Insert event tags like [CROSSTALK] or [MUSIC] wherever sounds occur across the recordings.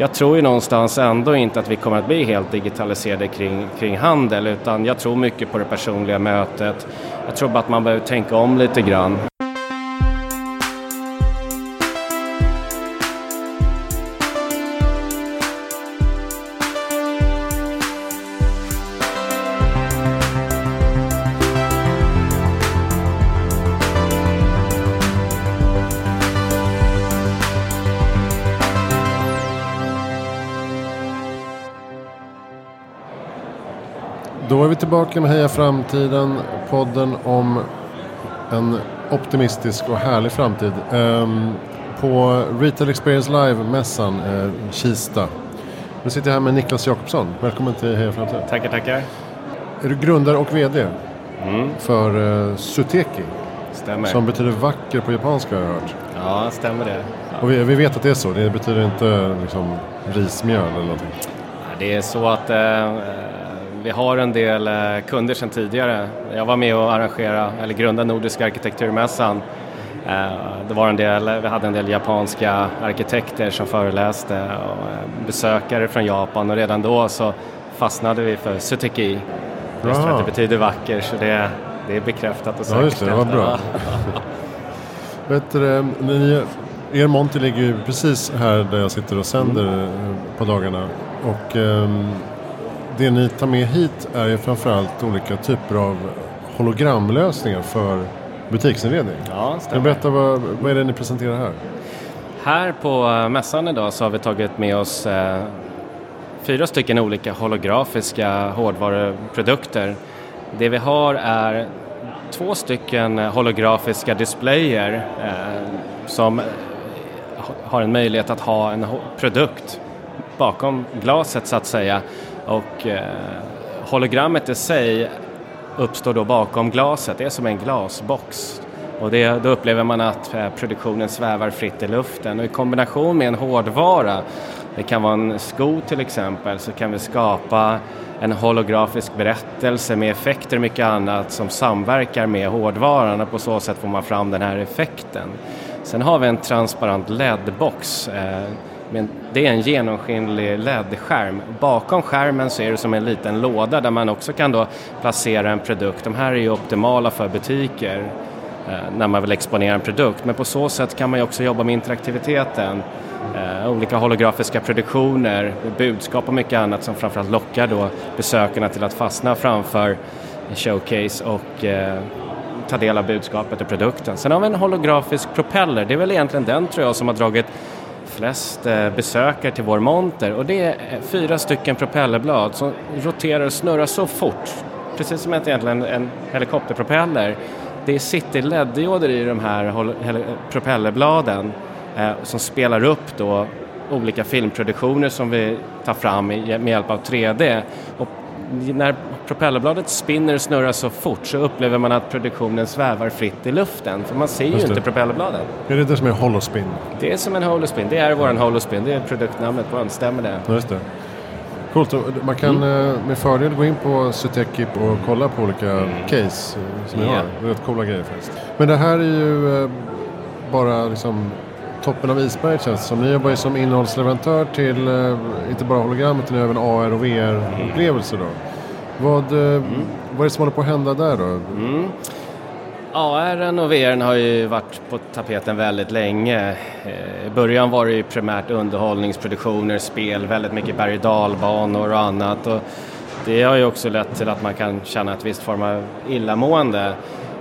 jag tror ju någonstans ändå inte att vi kommer att bli helt digitaliserade kring, kring handel utan jag tror mycket på det personliga mötet. Jag tror bara att man behöver tänka om lite grann. Då är vi tillbaka med Heja Framtiden, podden om en optimistisk och härlig framtid. Ehm, på Retail Experience Live-mässan, eh, Kista. Nu sitter jag här med Niklas Jakobsson. Välkommen till Heja Framtiden. Tackar, tackar. Är du grundare och VD för uh, Suteki? Stämmer. Som betyder vacker på japanska har jag hört. Ja, stämmer det. Och vi, vi vet att det är så. Det betyder inte liksom, rismjöl eller någonting. Det är så att eh, vi har en del eh, kunder sedan tidigare. Jag var med och arrangerade, eller grundade Nordiska arkitekturmässan. Eh, det var en del, vi hade en del japanska arkitekter som föreläste och eh, besökare från Japan och redan då så fastnade vi för Suteki. Just för att det betyder vacker så det, det är bekräftat och Ja, just det. Det var säkerställt. bra. [LAUGHS] Vet du, ni, er monter ligger ju precis här där jag sitter och sänder eh, på dagarna. Och ehm, det ni tar med hit är ju framförallt olika typer av hologramlösningar för butiksinredning. Ja, stämmer. berätta vad, vad är det ni presenterar här? Här på eh, mässan idag så har vi tagit med oss eh, fyra stycken olika holografiska hårdvaruprodukter. Det vi har är två stycken holografiska displayer eh, som ha- har en möjlighet att ha en produkt bakom glaset så att säga. Och eh, hologrammet i sig uppstår då bakom glaset. Det är som en glasbox. Och det, då upplever man att eh, produktionen svävar fritt i luften. Och i kombination med en hårdvara, det kan vara en sko till exempel, så kan vi skapa en holografisk berättelse med effekter och mycket annat som samverkar med hårdvaran och på så sätt får man fram den här effekten. Sen har vi en transparent LED-box. Eh, men det är en genomskinlig LED-skärm. Bakom skärmen så är det som en liten låda där man också kan då placera en produkt. De här är ju optimala för butiker eh, när man vill exponera en produkt. Men på så sätt kan man ju också jobba med interaktiviteten. Eh, olika holografiska produktioner, budskap och mycket annat som framförallt lockar då besökarna till att fastna framför en showcase och eh, ta del av budskapet och produkten. Sen har vi en holografisk propeller. Det är väl egentligen den tror jag som har dragit flest eh, besökare till vår monter och det är eh, fyra stycken propellerblad som roterar och snurrar så fort. Precis som egentligen en helikopterpropeller. Det sitter LED-dioder i de här propellerbladen eh, som spelar upp då olika filmproduktioner som vi tar fram med hjälp av 3D. Och när propellerbladet spinner och snurrar så fort så upplever man att produktionen svävar fritt i luften för man ser ju inte propellerbladen. Är det det som är holospin? Det är som en holospin, det är våran holospin, det är produktnamnet på den, stämmer det? Just det. Coolt. Man kan Mm. eh, med fördel gå in på Suteki och kolla på olika case eh, som ni Ja. har. Det är rätt coola grejer faktiskt. Men det här är ju eh, bara liksom toppen av isberget känns det som. Ni jobbar ju som innehållsleverantör till eh, inte bara hologram utan även AR och VR-upplevelser då. Vad, eh, vad är det som håller på att hända där då? Mm. AR och VR har ju varit på tapeten väldigt länge. Eh, I början var det ju primärt underhållningsproduktioner, spel, väldigt mycket berg och dalbanor och annat. Och det har ju också lett till att man kan känna ett visst form av illamående.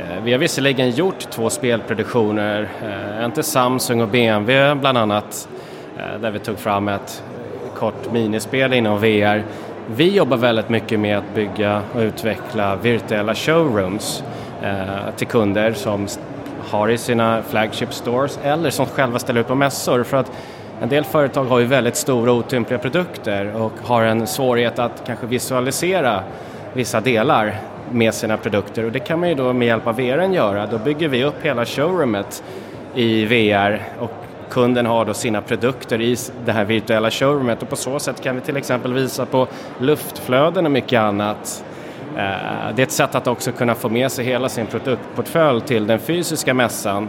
Eh, vi har visserligen gjort två spelproduktioner, eh, en till Samsung och BMW bland annat, eh, där vi tog fram ett kort minispel inom VR. Vi jobbar väldigt mycket med att bygga och utveckla virtuella showrooms till kunder som har i sina flagship stores eller som själva ställer ut på mässor. För att en del företag har ju väldigt stora otympliga produkter och har en svårighet att kanske visualisera vissa delar med sina produkter och det kan man ju då med hjälp av VR göra. Då bygger vi upp hela showroomet i VR och kunden har då sina produkter i det här virtuella showroomet och på så sätt kan vi till exempel visa på luftflöden och mycket annat. Eh, det är ett sätt att också kunna få med sig hela sin produktportfölj till den fysiska mässan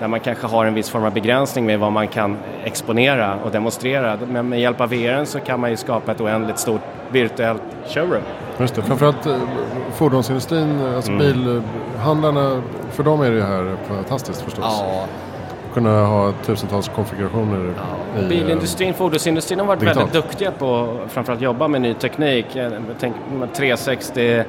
där man kanske har en viss form av begränsning med vad man kan exponera och demonstrera. Men med hjälp av VR så kan man ju skapa ett oändligt stort virtuellt showroom. Just det, framförallt eh, fordonsindustrin, alltså mm. bilhandlarna, för dem är det här fantastiskt förstås. Ja. Kunna ha tusentals konfigurationer. Ja. I, Bilindustrin, fordonsindustrin har varit digitalt. väldigt duktiga på framförallt jobba med ny teknik. Tänk 360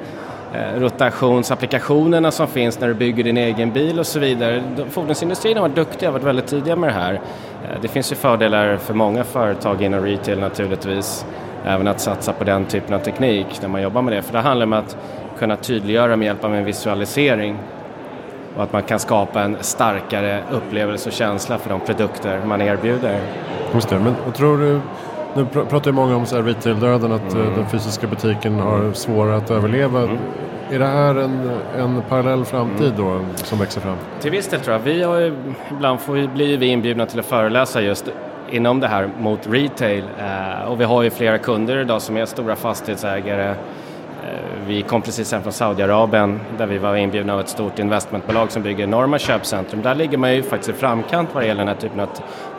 Eh, rotationsapplikationerna som finns när du bygger din egen bil och så vidare. Fordonsindustrin har varit duktiga och varit väldigt tidiga med det här. Eh, det finns ju fördelar för många företag inom retail naturligtvis, även att satsa på den typen av teknik när man jobbar med det. För det handlar om att kunna tydliggöra med hjälp av en visualisering och att man kan skapa en starkare upplevelse och känsla för de produkter man erbjuder. Just det, men vad tror du nu pratar ju många om retail-döden, att eh, mm. den fysiska butiken har svårare att överleva. Mm. Är det här en, en parallell framtid då mm. som växer fram? Till viss del tror jag. Vi har ju, ibland får vi, blir vi inbjudna till att föreläsa just inom det här mot retail. Eh, och vi har ju flera kunder idag som är stora fastighetsägare. Eh, vi kom precis hem från Saudiarabien där vi var inbjudna av ett stort investmentbolag som bygger enorma köpcentrum. Där ligger man ju faktiskt i framkant vad det gäller den här typen av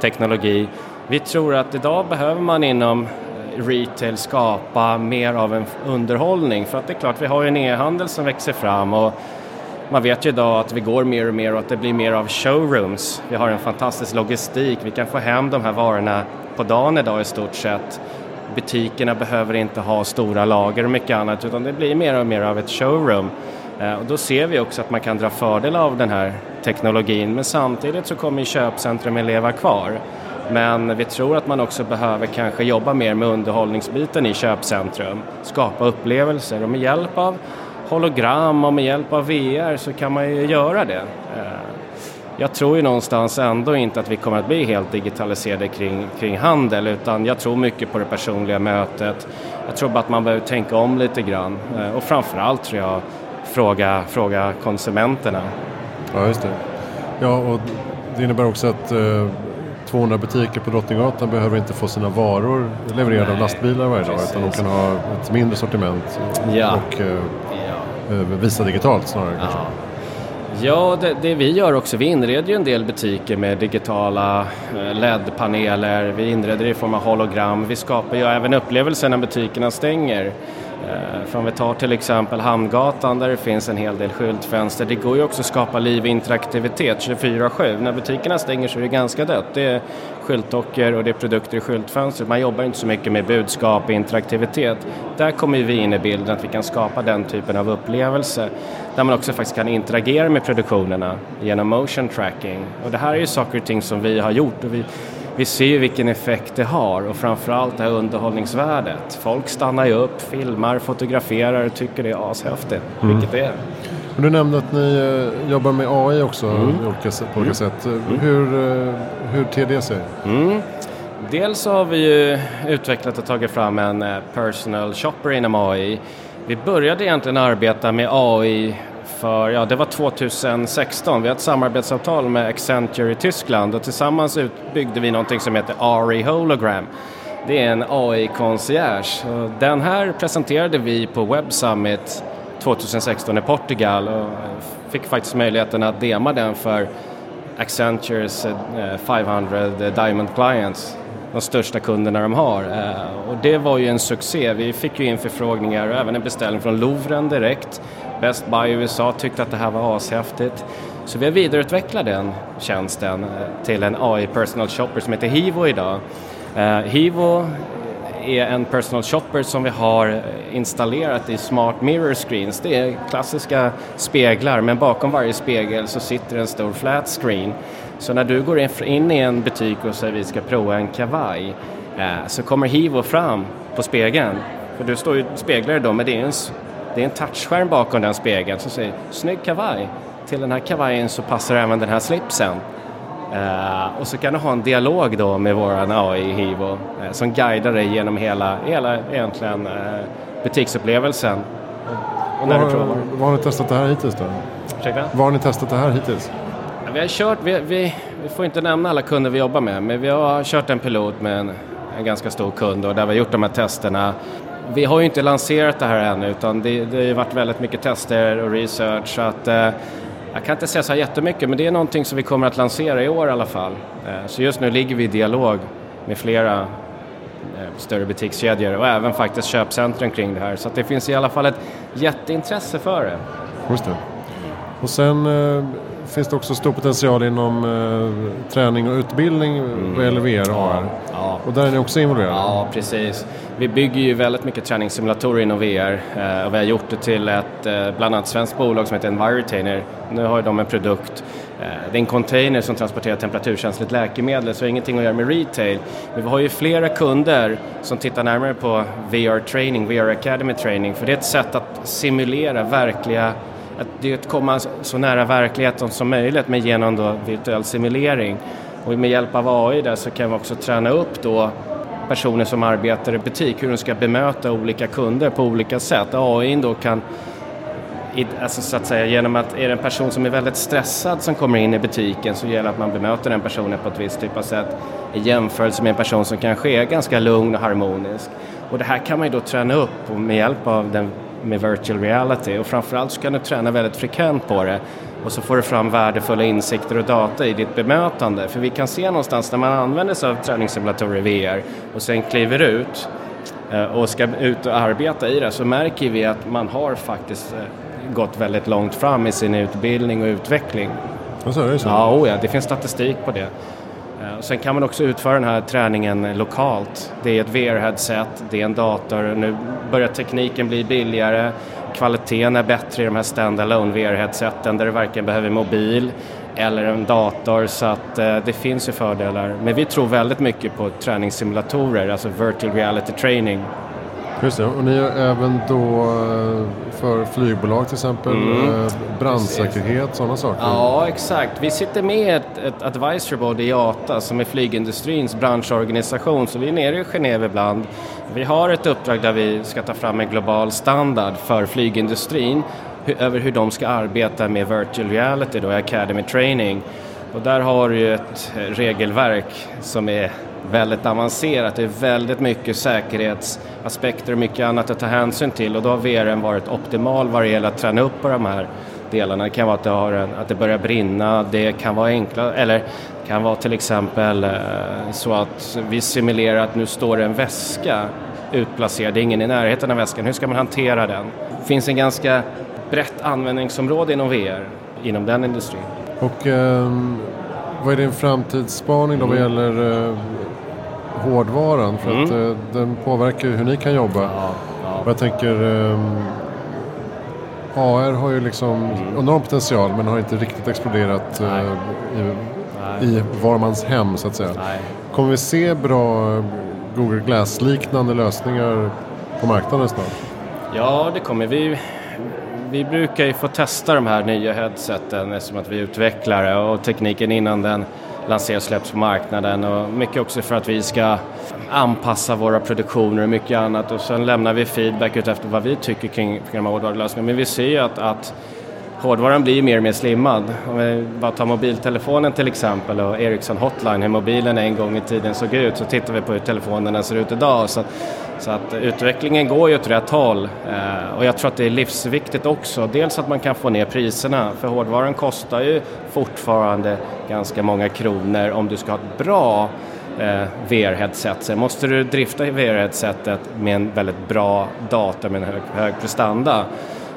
teknologi. Vi tror att idag behöver man inom retail skapa mer av en underhållning för att det är klart vi har ju en e-handel som växer fram och man vet ju idag att vi går mer och mer och att det blir mer av showrooms. Vi har en fantastisk logistik, vi kan få hem de här varorna på dagen idag i stort sett. Butikerna behöver inte ha stora lager och mycket annat utan det blir mer och mer av ett showroom. Eh, och då ser vi också att man kan dra fördel av den här teknologin men samtidigt så kommer köpcentrumen leva kvar. Men vi tror att man också behöver kanske jobba mer med underhållningsbiten i köpcentrum, skapa upplevelser och med hjälp av hologram och med hjälp av VR så kan man ju göra det. Eh, jag tror ju någonstans ändå inte att vi kommer att bli helt digitaliserade kring, kring handel utan jag tror mycket på det personliga mötet. Jag tror bara att man behöver tänka om lite grann eh, och framförallt tror jag fråga, fråga konsumenterna. Ja, just det. Ja, och det innebär också att eh 200 butiker på Drottninggatan behöver inte få sina varor levererade av lastbilar varje dag utan de kan ha ett mindre sortiment ja. och. Eh, visa digitalt snarare ja. kanske. Ja, det, det, vi gör också, vi inreder ju en del butiker med digitala eh, LED-paneler, vi inreder i form av hologram, vi skapar ju även upplevelser när butikerna stänger. Eh, för om vi tar till exempel Hamngatan där det finns en hel del skyltfönster. Det går ju också att skapa liv och interaktivitet 24-7. När butikerna stänger så är det ganska dött. Det är skyltdockor och det är produkter i skyltfönstret. Man jobbar inte så mycket med budskap och interaktivitet. Där kommer vi in i bilden att vi kan skapa den typen av upplevelse. Där man också faktiskt kan interagera med produktionerna genom motion tracking. Och det här är ju saker och ting som vi har gjort. Och vi, vi ser ju vilken effekt det har och framförallt det här underhållningsvärdet. Folk stannar ju upp, filmar, fotograferar och tycker det är ashäftigt, mm. vilket det är. Du nämnde att ni eh, jobbar med AI också mm. på olika mm. sätt. Mm. Hur, eh, hur ter det sig? Mm. Dels har vi ju utvecklat och tagit fram en eh, personal shopper inom AI. Vi började egentligen arbeta med AI för, ja det var 2016. Vi har ett samarbetsavtal med Accenture i Tyskland och tillsammans byggde vi någonting som heter ARI Hologram. Det är en AI-concierge. Den här presenterade vi på Web Summit 2016 i Portugal och fick faktiskt möjligheten att dema den för Accentures eh, 500 Diamond Clients, de största kunderna de har. Eh, och det var ju en succé. Vi fick ju in förfrågningar och även en beställning från Louvren direkt Best Buy i USA tyckte att det här var ashäftigt. Så vi har vidareutvecklat den tjänsten eh, till en AI personal shopper som heter Hivo idag. Eh, Hivo är en personal shopper som vi har eh, installerat i Smart Mirror Screens. Det är klassiska speglar men bakom varje spegel så sitter en stor flat screen. Så när du går in i en butik och säger vi ska prova en kavaj så kommer Hivo fram på spegeln. För du står ju speglar då men det är en det är en touchskärm bakom den spegeln som säger “Snygg kavaj”. Till den här kavajen så passar även den här slipsen. Uh, och så kan du ha en dialog då med våran AI Hivo uh, som guidar dig genom hela, hela egentligen uh, butiksupplevelsen. Och, och när var, du provar. Var har ni testat det här hittills då? Ursäkta? Var har ni testat det här hittills? vi har kört, vi, vi, vi, får inte nämna alla kunder vi jobbar med, men vi har kört en pilot med en, en ganska stor kund och där vi har gjort de här testerna vi har ju inte lanserat det här ännu utan det, det har ju varit väldigt mycket tester och research så att eh, Jag kan inte säga så här jättemycket men det är någonting som vi kommer att lansera i år i alla fall. Eh, så just nu ligger vi i dialog med flera eh, större butikskedjor och även faktiskt köpcentrum kring det här. Så det finns i alla fall ett jätteintresse för det. Just det. Och sen eh, finns det också stor potential inom eh, träning och utbildning mm. vad gäller VR och AR. Ja. Och där är ni också involverade? Ja, precis. Vi bygger ju väldigt mycket träningssimulatorer inom VR eh, och vi har gjort det till ett eh, bland annat svenskt bolag som heter Envirotainer. Nu har de en produkt eh, det är en container som transporterar temperaturkänsligt läkemedel så det har ingenting att göra med retail. Men vi har ju flera kunder som tittar närmare på VR training, VR Academy training för det är ett sätt att simulera verkliga att det är att komma så nära verkligheten som möjligt men genom då virtuell simulering. Och med hjälp av AI där så kan vi också träna upp då personer som arbetar i butik, hur de ska bemöta olika kunder på olika sätt. AI då kan, alltså så att säga, genom att är det en person som är väldigt stressad som kommer in i butiken så gäller det att man bemöter den personen på ett visst typ av sätt i jämförelse med en person som kanske är ganska lugn och harmonisk. Och det här kan man ju då träna upp med hjälp av den med virtual reality och framförallt så kan du träna väldigt frekvent på det och så får du fram värdefulla insikter och data i ditt bemötande. För vi kan se någonstans när man använder sig av träningssimulatorer i VR och sen kliver ut eh, och ska ut och arbeta i det så märker vi att man har faktiskt eh, gått väldigt långt fram i sin utbildning och utveckling. Och så är det så? Ja, oh ja, det finns statistik på det. Sen kan man också utföra den här träningen lokalt. Det är ett VR-headset, det är en dator, nu börjar tekniken bli billigare, kvaliteten är bättre i de här standalone VR-headseten där du varken behöver mobil eller en dator så att eh, det finns ju fördelar. Men vi tror väldigt mycket på träningssimulatorer, alltså virtual reality training. Just det, och ni är även då eh, för flygbolag till exempel, mm. Eh, brandsäkerhet, sådana saker? Ja, exakt. Vi sitter med ett, ett advisory body i IATA som är flygindustrins branschorganisation, så vi är nere i Genève ibland. Vi har ett uppdrag där vi ska ta fram en global standard för flygindustrin över hur de ska arbeta med virtual reality, då, academy training. Och där har du ett regelverk som är väldigt avancerat. Det är väldigt mycket säkerhetsaspekter och mycket annat att ta hänsyn till och då har VRM varit optimal vad det gäller att träna upp på de här delarna. Det kan vara att det, har en, att det börjar brinna, det kan vara enkla, eller kan vara till exempel eh, så att vi simulerar att nu står en väska utplacerad, det är ingen i närheten av väskan, hur ska man hantera den? Det finns en ganska brett användningsområde inom VR, inom den industrin. Och eh, vad är din framtidsspaning då mm. vad gäller eh, hårdvaran? För mm. att eh, den påverkar hur ni kan jobba. Ja, ja. Jag tänker ehm, AR har ju liksom mm. enorm potential men har inte riktigt exploderat eh, i, i var mans hem så att säga. Nej. Kommer vi se bra Google Glass-liknande lösningar på marknaden snart? Ja, det kommer vi. Vi brukar ju få testa de här nya headseten eftersom att vi utvecklar det och tekniken innan den lanseras och släpps på marknaden och mycket också för att vi ska anpassa våra produktioner och mycket annat och sen lämnar vi feedback utefter vad vi tycker kring, kring de här hårdvarulösningarna. Men vi ser ju att, att hårdvaran blir ju mer och mer slimmad. Om vi bara tar mobiltelefonen till exempel och Ericsson Hotline, hur mobilen en gång i tiden såg ut, så tittar vi på hur telefonerna ser ut idag. Så, så att utvecklingen går ju åt rätt håll eh, och jag tror att det är livsviktigt också. Dels att man kan få ner priserna, för hårdvaran kostar ju fortfarande ganska många kronor om du ska ha ett bra eh, VR-headset. Sen måste du drifta VR-headsetet med en väldigt bra data med en hög, hög prestanda.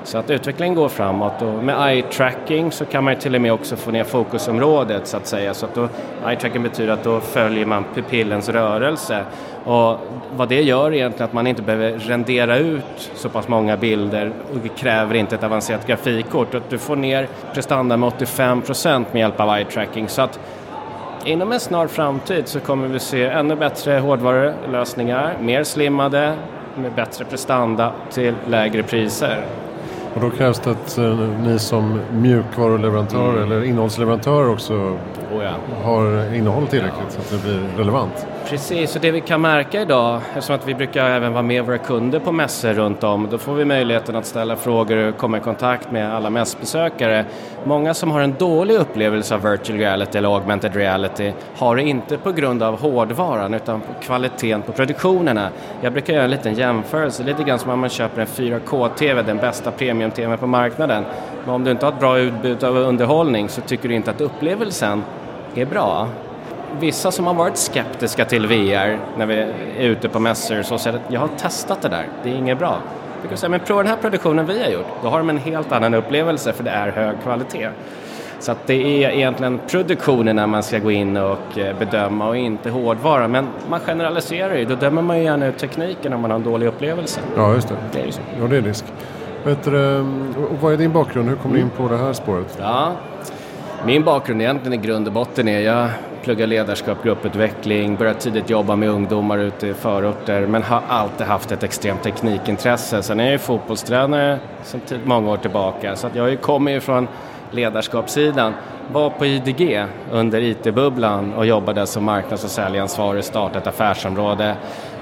Så att utvecklingen går framåt och med eye-tracking så kan man till och med också få ner fokusområdet så att säga. Så att då, eye-tracking betyder att då följer man pupillens rörelse och vad det gör egentligen att man inte behöver rendera ut så pass många bilder och det kräver inte ett avancerat grafikkort. Att du får ner prestanda med 85% med hjälp av eye-tracking. Så att inom en snar framtid så kommer vi se ännu bättre hårdvarulösningar, mer slimmade, med bättre prestanda till lägre priser. Och då krävs det att eh, ni som mjukvaruleverantörer mm. eller innehållsleverantörer också oh ja. har innehåll tillräckligt så att det blir relevant. Precis, och det vi kan märka idag, eftersom att vi brukar även vara med våra kunder på mässor runt om, då får vi möjligheten att ställa frågor och komma i kontakt med alla mässbesökare. Många som har en dålig upplevelse av virtual reality eller augmented reality har det inte på grund av hårdvaran utan på kvaliteten på produktionerna. Jag brukar göra en liten jämförelse, lite grann som om man köper en 4K-TV, den bästa premium-TV på marknaden. Men om du inte har ett bra utbud av underhållning så tycker du inte att upplevelsen är bra vissa som har varit skeptiska till VR när vi är ute på mässor så säger att jag har testat det där, det är inget bra. Du kan säga, men prova den här produktionen vi har gjort, då har de en helt annan upplevelse för det är hög kvalitet. Så att det är egentligen produktionerna man ska gå in och eh, bedöma och inte hårdvara. Men man generaliserar ju, då dömer man ju gärna ut tekniken om man har en dålig upplevelse. Ja, just det. Det är ju så. Ja, det är risk. Vet du, och vad är din bakgrund? Hur kom du in på det här spåret? Ja, min bakgrund egentligen i grund och botten är jag pluggar ledarskap, grupputveckling, började tidigt jobba med ungdomar ute i förorter men har alltid haft ett extremt teknikintresse. Sen är jag ju fotbollstränare sedan många år tillbaka så att jag kommer ju från ledarskapssidan. Var på IDG under IT-bubblan och jobbade som marknads och säljansvarig, startade ett affärsområde.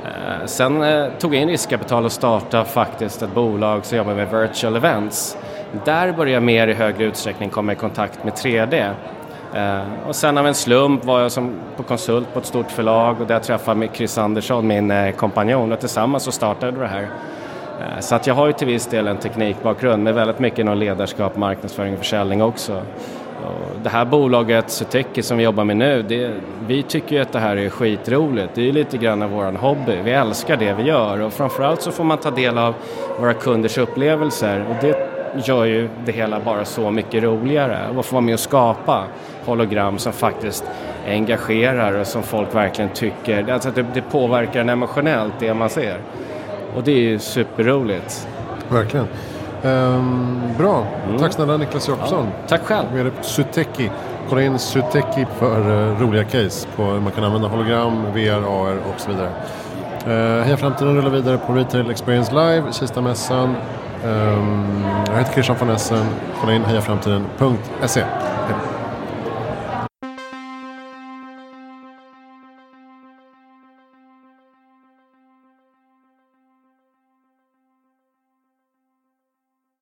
Eh, sen eh, tog jag in riskkapital och startade faktiskt ett bolag som jobbar med virtual events. Där började jag mer i högre utsträckning komma i kontakt med 3D. Eh, och sen av en slump var jag som på konsult på ett stort förlag och där träffade jag Chris Andersson, min eh, kompanjon, och tillsammans så startade det här. Eh, så att jag har ju till viss del en teknikbakgrund med väldigt mycket inom ledarskap, marknadsföring och försäljning också. Och det här bolaget Suteki som vi jobbar med nu, det, vi tycker ju att det här är skitroligt. Det är ju lite grann av vår hobby. Vi älskar det vi gör och framförallt så får man ta del av våra kunders upplevelser och det gör ju det hela bara så mycket roligare. Och få vara med och skapa hologram som faktiskt engagerar och som folk verkligen tycker, alltså det, det påverkar en emotionellt det man ser. Och det är ju superroligt. Verkligen. Ehm, bra, mm. tack snälla Niklas Jakobsson. Ja, tack själv. Med Suteki. Kolla in Suteki för uh, roliga case. På, man kan använda hologram, VR, AR och så vidare. Uh, Heja Framtiden rullar vidare på Retail Experience Live, Kistamässan. Um, jag heter Christian von Essen. Kolla in hejaframtiden.se.